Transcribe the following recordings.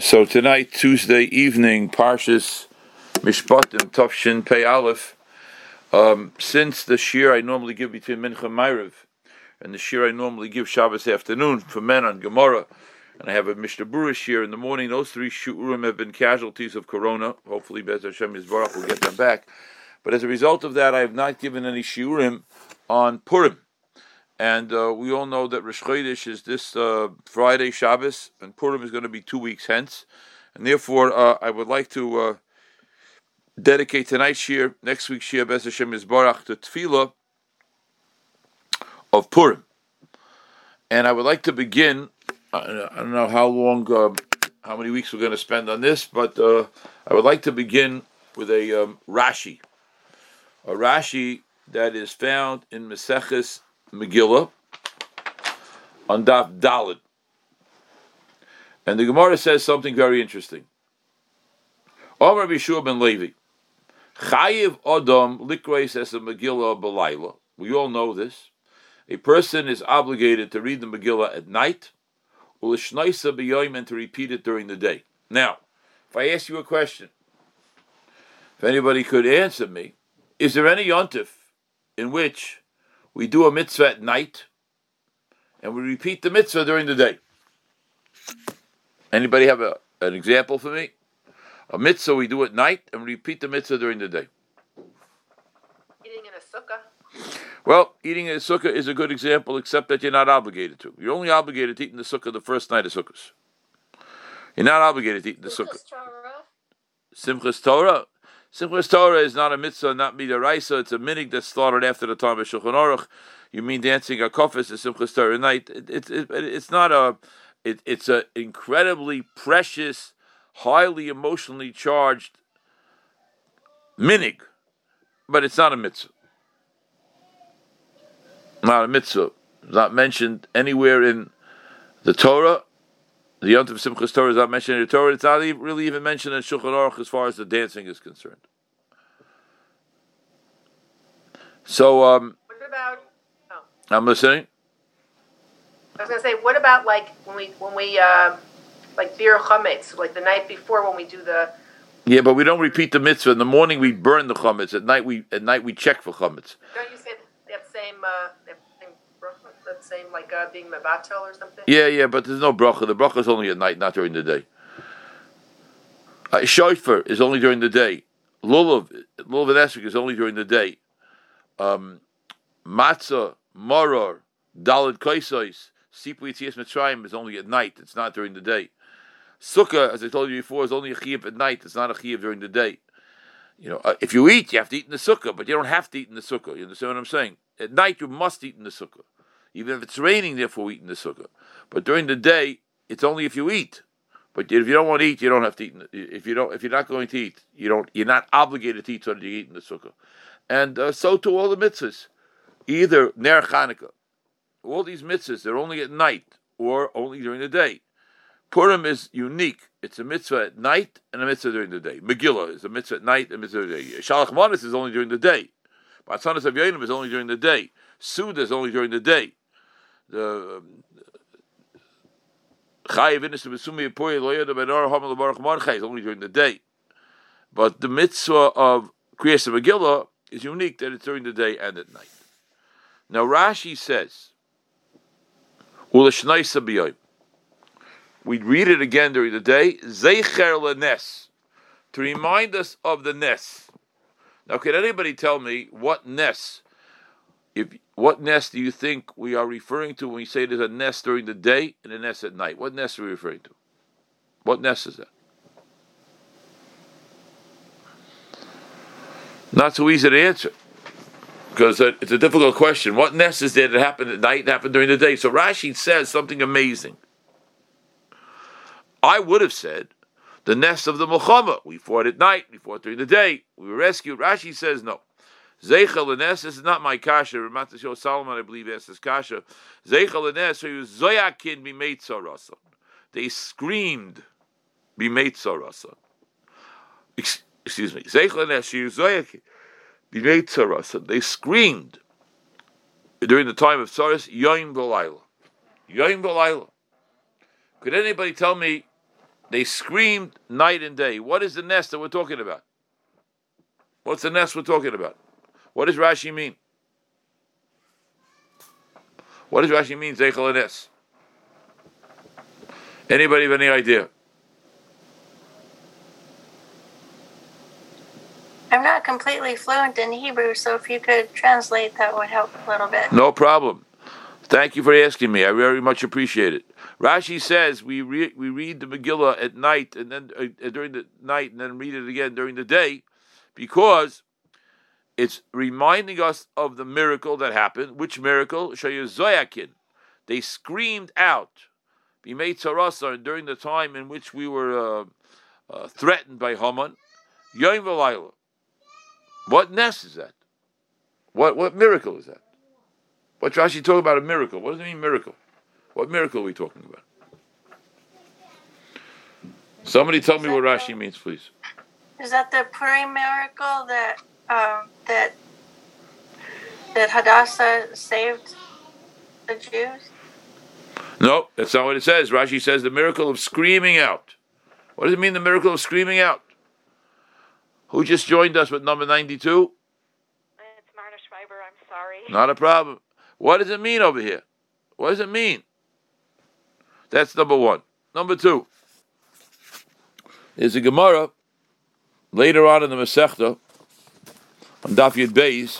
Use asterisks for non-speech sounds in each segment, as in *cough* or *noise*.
So tonight, Tuesday evening, Parshas Mishpatim Tafshin Pei Aleph. Um, since the shir I normally give between Mincha and Ma'ariv, and the shir I normally give Shabbos afternoon for men on Gemara, and I have a Mishnah Berurah shir in the morning. Those three shurim have been casualties of Corona. Hopefully, Bez Hashem Yisbarach will get them back. But as a result of that, I have not given any shiurim on Purim. And uh, we all know that Rosh Chodesh is this uh, Friday, Shabbos, and Purim is going to be two weeks hence. And therefore, uh, I would like to uh, dedicate tonight's year, next week's year, Bez Hashem Yisbarach, to Tefillah of Purim. And I would like to begin, I don't know how long, uh, how many weeks we're going to spend on this, but uh, I would like to begin with a um, Rashi. A Rashi that is found in Maseches Megillah on Daf Dalid. And the Gemara says something very interesting. Omar Bishua ben Levi. Chayiv Odom Likreis as a Megillah Belayla. We all know this. A person is obligated to read the Megillah at night, Ulishnaisa B'yoyim, and to repeat it during the day. Now, if I ask you a question, if anybody could answer me, is there any yontif in which we do a mitzvah at night, and we repeat the mitzvah during the day. Anybody have a, an example for me? A mitzvah we do at night, and repeat the mitzvah during the day. Eating in a sukkah. Well, eating in a sukkah is a good example, except that you're not obligated to. You're only obligated to eat in the sukkah the first night of sukkahs. You're not obligated to eat in the sukkah. Simchas Torah. Simchas Torah is not a mitzvah, not midaraisa. It's a minig that's slaughtered after the time of Shulchan Aruch. You mean dancing a kofis is Simchas Torah night? It's it, it, it's not a. It, it's an incredibly precious, highly emotionally charged minig, but it's not a mitzvah. Not a mitzvah. Not mentioned anywhere in the Torah. The Yom of Simchas Torah is not mentioned in the Torah. It's not even, really even mentioned in Shulchan Aruch as far as the dancing is concerned. So, um, What about? Oh, I'm listening. I was gonna say, what about like when we when we uh, like beer chametz, like the night before when we do the Yeah, but we don't repeat the mitzvah. In the morning we burn the chametz. At night we at night we check for chametz. don't you say that same uh, that same bracha, that same like uh, being mevatel or something? Yeah, yeah, but there's no bracha. The bracha is only at night, not during the day. Uh, Shofar is only during the day. Lulav, lulav and esrog is only during the day. Um, matzah, maror, dalad kaisos, sipu yitzias mitzrayim is only at night. It's not during the day. Sukkah, as I told you before, is only a chiyuv at night. It's not a chiyuv during the day. You know, uh, if you eat, you have to eat in the sukkah, but you don't have to eat in the sukkah. You understand what I'm saying? At night, you must eat in the sukkah, even if it's raining. Therefore, eat in the sukkah. But during the day, it's only if you eat. But if you don't want to eat, you don't have to eat. The, if you don't, if you're not going to eat, you don't. You're not obligated to eat so you eat in the sukkah. And uh, so to all the mitzvahs, either ner Chanukah, all these mitzvahs they're only at night or only during the day. Purim is unique. It's a mitzvah at night and a mitzvah during the day. Megillah is a mitzvah at night and a mitzvah during the day. Shalach Manis is only during the day. Batzanas of is only during the day. Suda is only during the day. The um, Chayiv Inis Besumi Puri Loyada Benor Hamal Baruch Marchai is only during the day. But the mitzvah of Kriyas Megillah is unique that it's during the day and at night. Now Rashi says, Ulashnaisa B'yoyim. We read it again during the day. Zeicher lenes, to remind us of the nes. Now, can anybody tell me what nes? If what nes do you think we are referring to when we say there's a nes during the day and a nes at night? What nes are we referring to? What nes is that? Not so easy to answer because it's a difficult question. What nes is there that happened at night and happened during the day? So Rashi says something amazing. I would have said the nes of the Muhammad. We fought at night, we fought during the day, we were rescued. Rashi says no. Zeichel Anes, this is not my kasha. Ramatashio Solomon, I believe, asked this kasha. Zeichel Anes, so you Zoyakin Bimeitza They screamed Bimeitza Rasa. Excuse me. Zeichel Anes, you Zoyakin Bimeitza Rasa. They screamed during the time of Saras, Yoim Belayla. Yoim Belayla. Could anybody tell me They screamed night and day. What is the nes that we're talking about? What's the nes we're talking about? What does Rashi mean? What does Rashi mean, Zeichel Nes? Anybody have any idea? I'm not completely fluent in Hebrew, so if you could translate, that would help a little bit. No problem. Thank you for asking me. I very much appreciate it. Rashi says we re- we read the Megillah at night and then uh, during the night and then read it again during the day because it's reminding us of the miracle that happened. Which miracle? Shayazoyakin. They screamed out. Bimei Tzarasa during the time in which we were uh, uh, threatened by Haman. Yom V'layla. What nes is that? What what miracle is that? What Rashi talking about a miracle? What does it mean miracle? What miracle are we talking about? Somebody tell me what Rashi means, please. Is that the Purim miracle that um, that that Hadassah saved the Jews? No, that's not what it says. Rashi says the miracle of screaming out. What does it mean, the miracle of screaming out? Who just joined us with number 92? It's Marta Schreiber. I'm sorry. Not a problem. What does it mean over here? What does it mean? That's number one. Number two. There's a Gemara later on in the Masechta on Daf Yud Beis,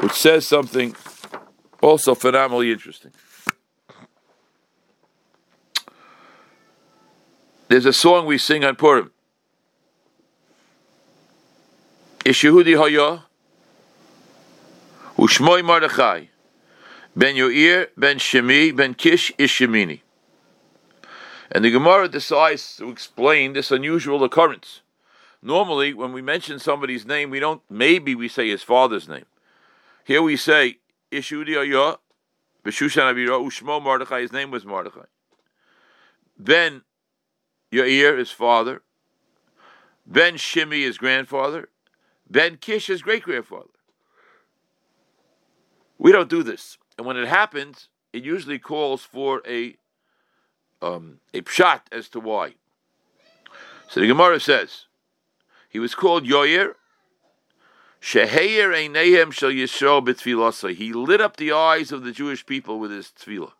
which says something also phenomenally interesting. There's a song we sing on Purim. Ishehudi Haya, Ushmoy Mardechai, Ben Yoir, Ben Shemi, Ben Kish, Ishemini. And the Gemara decides to explain this unusual occurrence. Normally, when we mention somebody's name, we don't, maybe we say his father's name. Here we say, Ishudi Ayah, Beshushan Avira, Ushmo Mordechai, his name was Mordechai. Ben Yair, his father. Ben Shimi, his grandfather. Ben Kish, his great grandfather. We don't do this. And when it happens, it usually calls for a um, a pshat as to why. So the Gemara says, he was called Yoyer. Sheheyer Einehem Shel Yisrael b'tfilasa. He lit up the eyes of the Jewish people with his tefillah.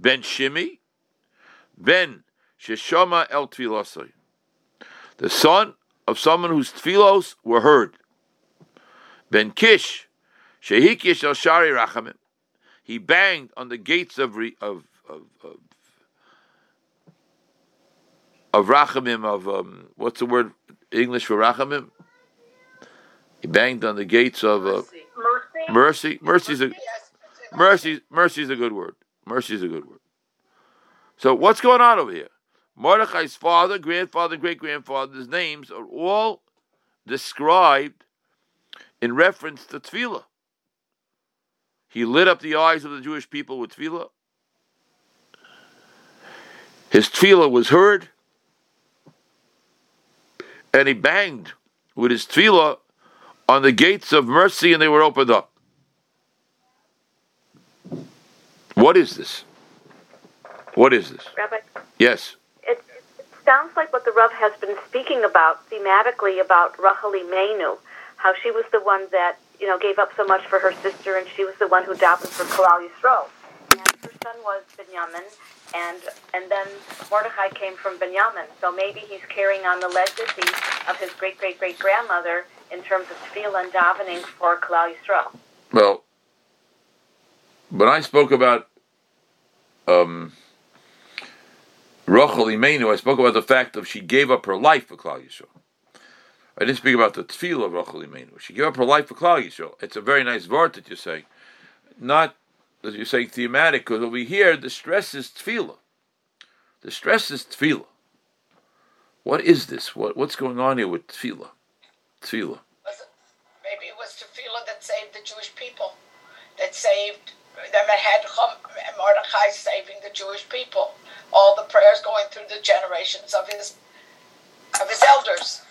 Ben Shimi, Ben Sheshama El Tfilasa. The son of someone whose tefillos were heard. Ben Kish, Shehikish El Shari Rachamim. He banged on the gates of, of of of, of rachamim of um, what's the word English for rachamim? He banged on the gates of uh, mercy. Mercy. is a mercy. Mercy is a good word. Mercy is a good word. So what's going on over here? Mordechai's father, grandfather, great grandfather's names are all described in reference to tefillah. He lit up the eyes of the Jewish people with tefillah. His tefillah was heard, and he banged with his tefillah on the gates of mercy, and they were opened up. What is this? What is this? Rabbi, Yes. it, it sounds like what the Rav has been speaking about thematically about Rachel Imenu, how she was the one that you know gave up so much for her sister, and she was the one who davened for Klal Yisrael. And her son was Binyamin, and and then Mordechai came from Binyamin. So maybe he's carrying on the legacy of his great great great grandmother in terms of tefillah and davening for Klal Yisrael. Well, when I spoke about um, Rachel Imenu, I spoke about the fact of she gave up her life for Klal Yisrael. I didn't speak about the tefillah of Rachel Imenu. She gave up her life for Klal Yisrael. It's a very nice word that you're saying, not as you're saying thematic, because over here the stress is tefillah. The stress is tefillah. What is this? What what's going on here with tefillah? Tefillah. Maybe it was tefillah that saved the Jewish people, that saved them had Mordechai saving the Jewish people. All the prayers going through the generations of his of his elders,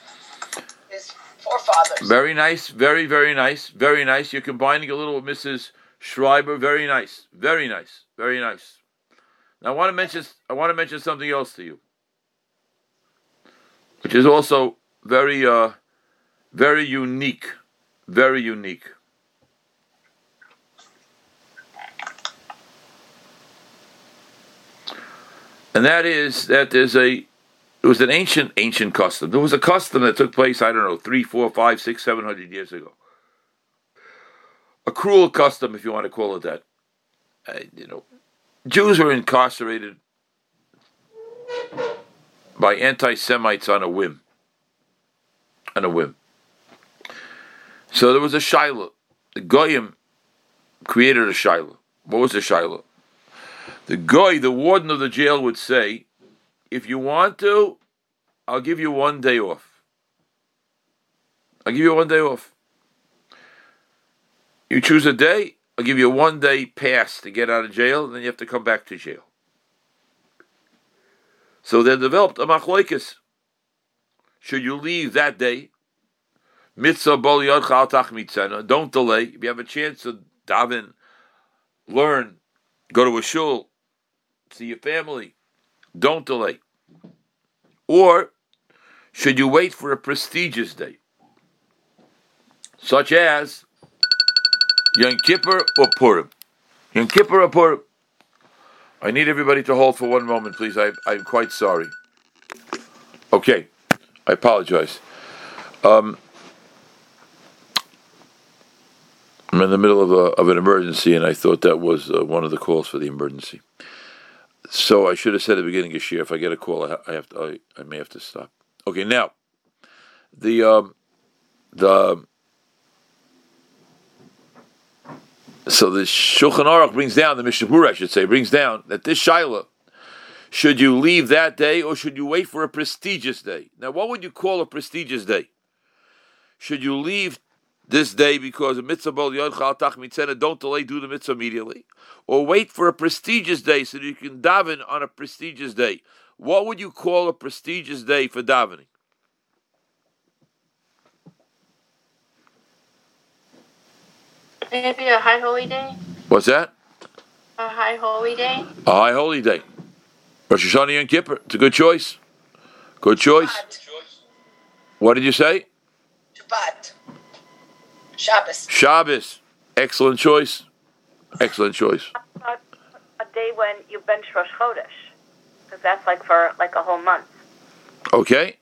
his forefathers. Very nice, very, very nice, very nice. You're combining a little with Mrs. Schreiber. Very nice, very nice, very nice. Now I want to mention I want to mention something else to you, which is also very uh, very unique, very unique. And that is that there's a it was an ancient ancient custom. There was a custom that took place I don't know three, four, five, six, seven hundred years ago. A cruel custom, if you want to call it that. Uh, you know, Jews were incarcerated by anti-Semites on a whim. On a whim. So there was a Shiloh. The Goyim created a Shiloh. What was the Shiloh? The guy, the warden of the jail, would say, if you want to, I'll give you one day off. I'll give you one day off. You choose a day, I'll give you a one day pass to get out of jail, and then you have to come back to jail. So they developed a machloikis. Should you leave that day? Mitzvah. Don't delay. If you have a chance to daven, learn, go to a shul, see your family, don't delay. Or should you wait for a prestigious day, such as Yom Kippur or Purim? Yom Kippur or Purim? I need everybody to hold for one moment, please. I, I'm quite sorry. Okay, I apologize. Um, I'm in the middle of, a, of an emergency, and I thought that was uh, one of the calls for the emergency. So I should have said at the beginning of year, if I get a call, I, ha- I have to, I, I may have to stop. Okay, now the um, the so the Shulchan Aruch brings down the Mishnah I should say, brings down that this Shiloh should you leave that day or should you wait for a prestigious day? Now, what would you call a prestigious day? Should you leave this day because a mitzvah bol don't delay, do the mitzvah immediately, or wait for a prestigious day so that you can daven on a prestigious day. What would you call a prestigious day for davening? Maybe a high holy day? What's that? A high holy day? A high holy day. Rosh Hashanah and Kippur. It's a good choice. Good choice. Shabbat. What did you say? Shabbat. Shabbos. Shabbos. Excellent choice. Excellent choice. About a day when you bench Rosh Chodesh, because that's like for like a whole month. Okay.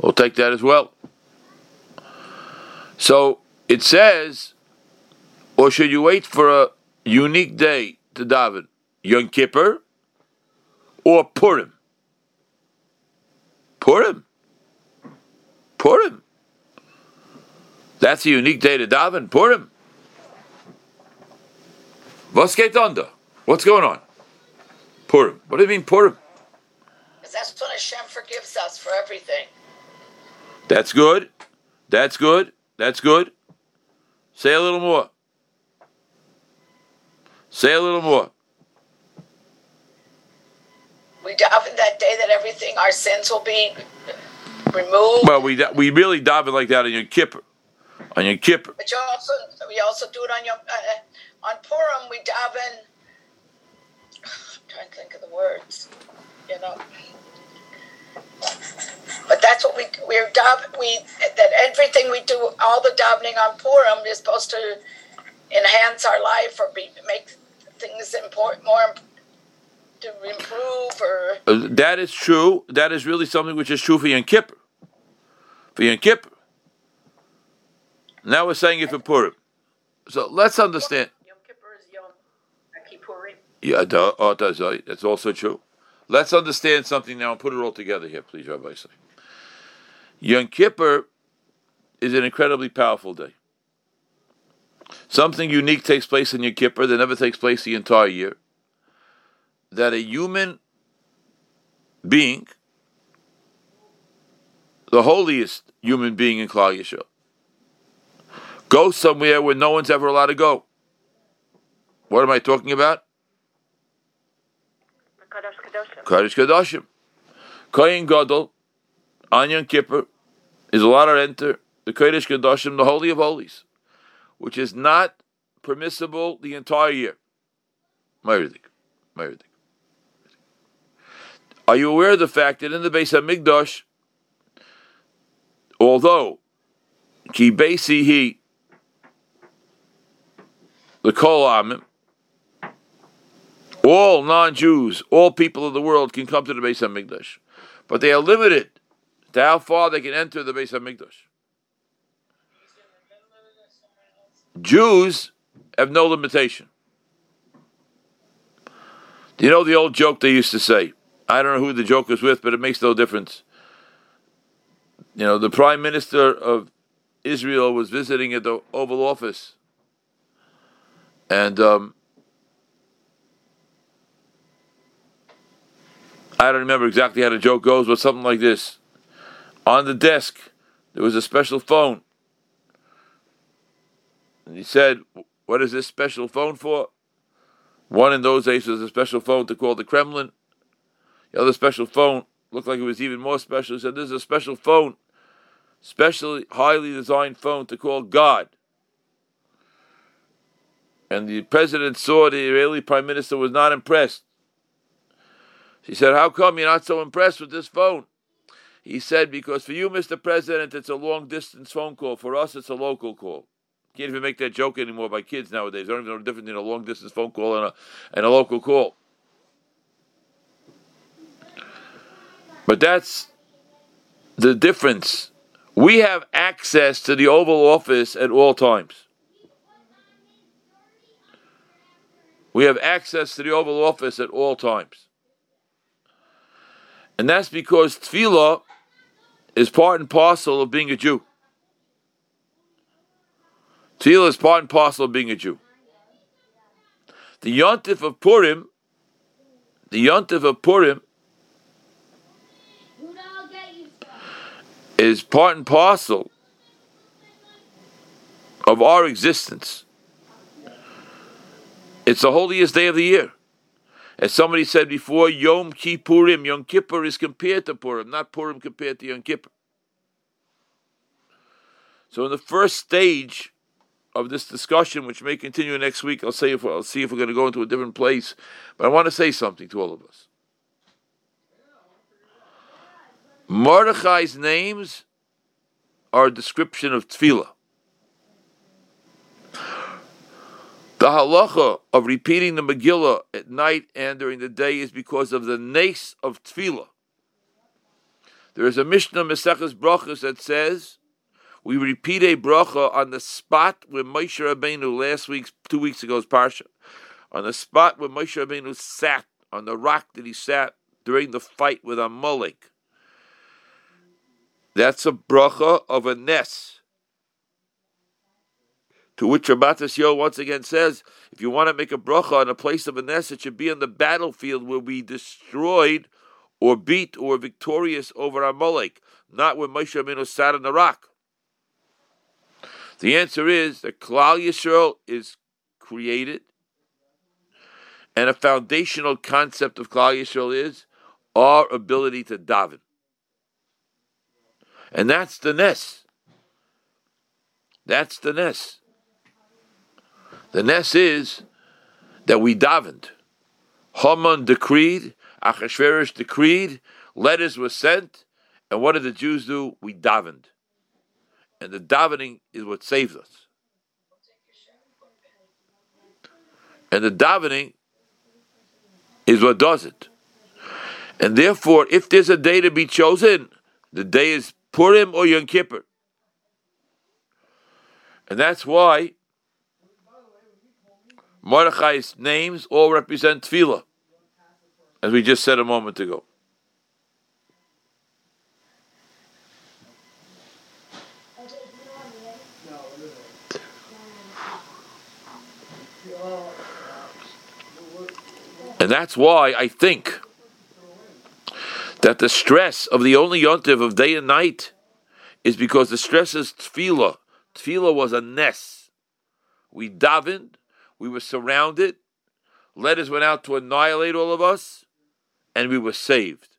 We'll take that as well. So it says, or should you wait for a unique day to daven? Yom Kippur or Purim? Purim. Purim. That's a unique day to daven. Purim. Was geht under? What's going on? Purim. What do you mean Purim? Because that's when Hashem forgives us for everything. That's good. That's good. That's good. Say a little more. Say a little more. We daven that day that everything, our sins will be removed. Well, we we really daven like that on your Kippur. On your Kippur. But you also, we also do it on your uh, on Purim. We daven. I'm trying to think of the words. You know. But that's what we we're daven. We that everything we do, all the davening on Purim is supposed to enhance our life or be make things important more imp- to improve or Uh, that is true. That is really something which is true for Yom Kippur. For Yom Kippur. Now we're saying it for Purim. So let's understand. Yom Kippur is Yom Kippurim. Yeah, duh, oh, that's right. That's also true. Let's understand something now and put it all together here, please, Rabbi. Say. Yom Kippur is an incredibly powerful day. Something unique takes place in Yom Kippur that never takes place the entire year. That a human being, the holiest human being in Klal Yisrael, goes somewhere where no one's ever allowed to go. What am I talking about? Kadosh Kadoshim. Kohen Gadol, on Yom Kippur, is allowed to enter the Kodesh Kodashim, the Holy of Holies, which is not permissible the entire year. Meridik. Meridik. Are you aware of the fact that in the base of Migdosh, although ki he the kol amim, all non-Jews, all people of the world can come to the base of Migdosh, but they are limited to how far they can enter the base of Hamikdash. Jews have no limitation. Do you know the old joke they used to say? I don't know who the joke was with, but it makes no difference. You know, the prime minister of Israel was visiting at the Oval Office, and um, I don't remember exactly how the joke goes, but something like this. On the desk, there was a special phone. And he said, What is this special phone for? One in those days was a special phone to call the Kremlin. The other special phone looked like it was even more special. He said, This is a special phone, specially highly designed phone to call God. And the president saw the Israeli prime minister was not impressed. She said, How come you're not so impressed with this phone? He said, Because for you, Mr. President, it's a long distance phone call. For us, it's a local call. Can't even make that joke anymore by kids nowadays. They don't even know the difference between a long distance phone call and a, and a local call. But that's the difference. We have access to the Oval Office at all times. We have access to the Oval Office at all times. And that's because tefillah is part and parcel of being a Jew. Tefillah is part and parcel of being a Jew. The Yontif of Purim, the Yontif of Purim is part and parcel of our existence. It's the holiest day of the year. As somebody said before, Yom Kippurim, Yom Kippur is compared to Purim, not Purim compared to Yom Kippur. So in the first stage of this discussion, which may continue next week, I'll say if I'll see if we're going to go into a different place. But I want to say something to all of us. Mordechai's names are a description of tefillah. The halacha of repeating the Megillah at night and during the day is because of the nace of tefillah. There is a Mishnah Maseches Brachas that says we repeat a bracha on the spot where Moshe Rabbeinu last week's two weeks ago's parsha, on the spot where Moshe Rabbeinu sat on the rock that he sat during the fight with Amalek. That's a bracha of a nes. To which Rabbatas Yo once again says, if you want to make a bracha on a place of a nes, it should be on the battlefield where we destroyed or beat or victorious over Amalek, not where Moshe Rabbeinu sat on the rock. The answer is that Klal Yisrael is created, and a foundational concept of Klal Yisrael is our ability to daven. And that's the ness. That's the ness. The ness is that we davened. Haman decreed, Achashverosh decreed, letters were sent, and what did the Jews do? We davened. And the davening is what saves us. And the davening is what does it. And therefore, if there's a day to be chosen, the day is Purim or Yom Kippur. And that's why Mordechai's names all represent tefillah, as we just said a moment ago. That's why I think that the stress of the only yontiv of day and night is because the stress is tefillah. Tefillah was a nes. We davened, we were surrounded, letters went out to annihilate all of us, and we were saved.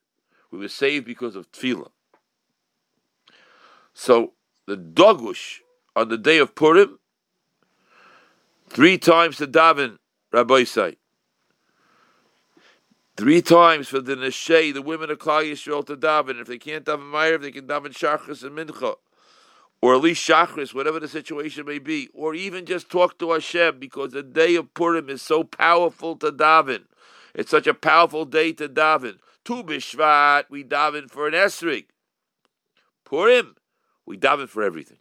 We were saved because of tefillah. So the dogush on the day of Purim, three times to daven, Rabbi say. Three times for the Neshe, the women of Klal Yisrael to daven. If they can't daven Meir, they can daven Shachris and Mincha. Or at least Shachris, whatever the situation may be. Or even just talk to Hashem because the day of Purim is so powerful to daven. It's such a powerful day to daven. Tu B'Shvat, we daven for an Esrig. Purim, we daven for everything.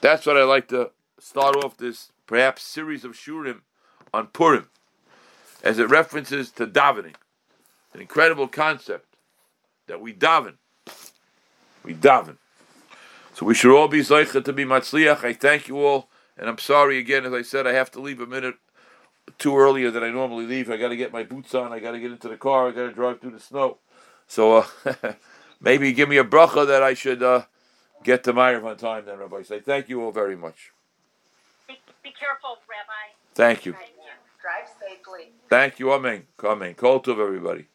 That's what I like to start off this perhaps series of shurim on Purim, as it references to davening, an incredible concept that we daven, we daven. So we should all be zeicha to be matzliach. I thank you all, and I'm sorry again, as I said, I have to leave a minute too earlier than I normally leave. I got to get my boots on. I got to get into the car. I got to drive through the snow. So uh, *laughs* maybe give me a bracha that I should. Uh, get to Meyer on time then, Rabbi. Say thank you all very much. Be, be careful, Rabbi. Thank you. Thank you. Drive safely. Thank you. Amen. Amen. Call to everybody.